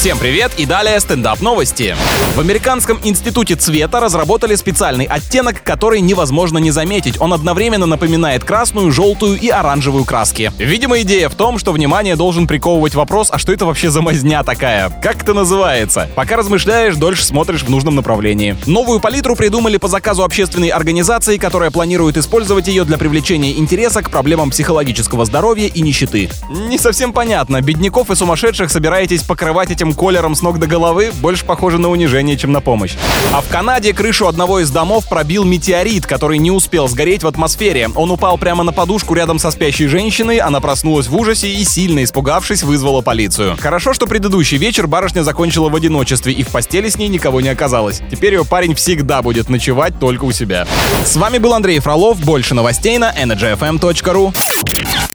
Всем привет и далее стендап новости. В Американском институте цвета разработали специальный оттенок, который невозможно не заметить. Он одновременно напоминает красную, желтую и оранжевую краски. Видимо, идея в том, что внимание должен приковывать вопрос, а что это вообще за мазня такая? Как это называется? Пока размышляешь, дольше смотришь в нужном направлении. Новую палитру придумали по заказу общественной организации, которая планирует использовать ее для привлечения интереса к проблемам психологического здоровья и нищеты. Не совсем понятно, бедняков и сумасшедших собираетесь покрывать этим колером с ног до головы? Больше похоже на унижение, чем на помощь. А в Канаде крышу одного из домов пробил метеорит, который не успел сгореть в атмосфере. Он упал прямо на подушку рядом со спящей женщиной, она проснулась в ужасе и, сильно испугавшись, вызвала полицию. Хорошо, что предыдущий вечер барышня закончила в одиночестве и в постели с ней никого не оказалось. Теперь ее парень всегда будет ночевать только у себя. С вами был Андрей Фролов. Больше новостей на energyfm.ru.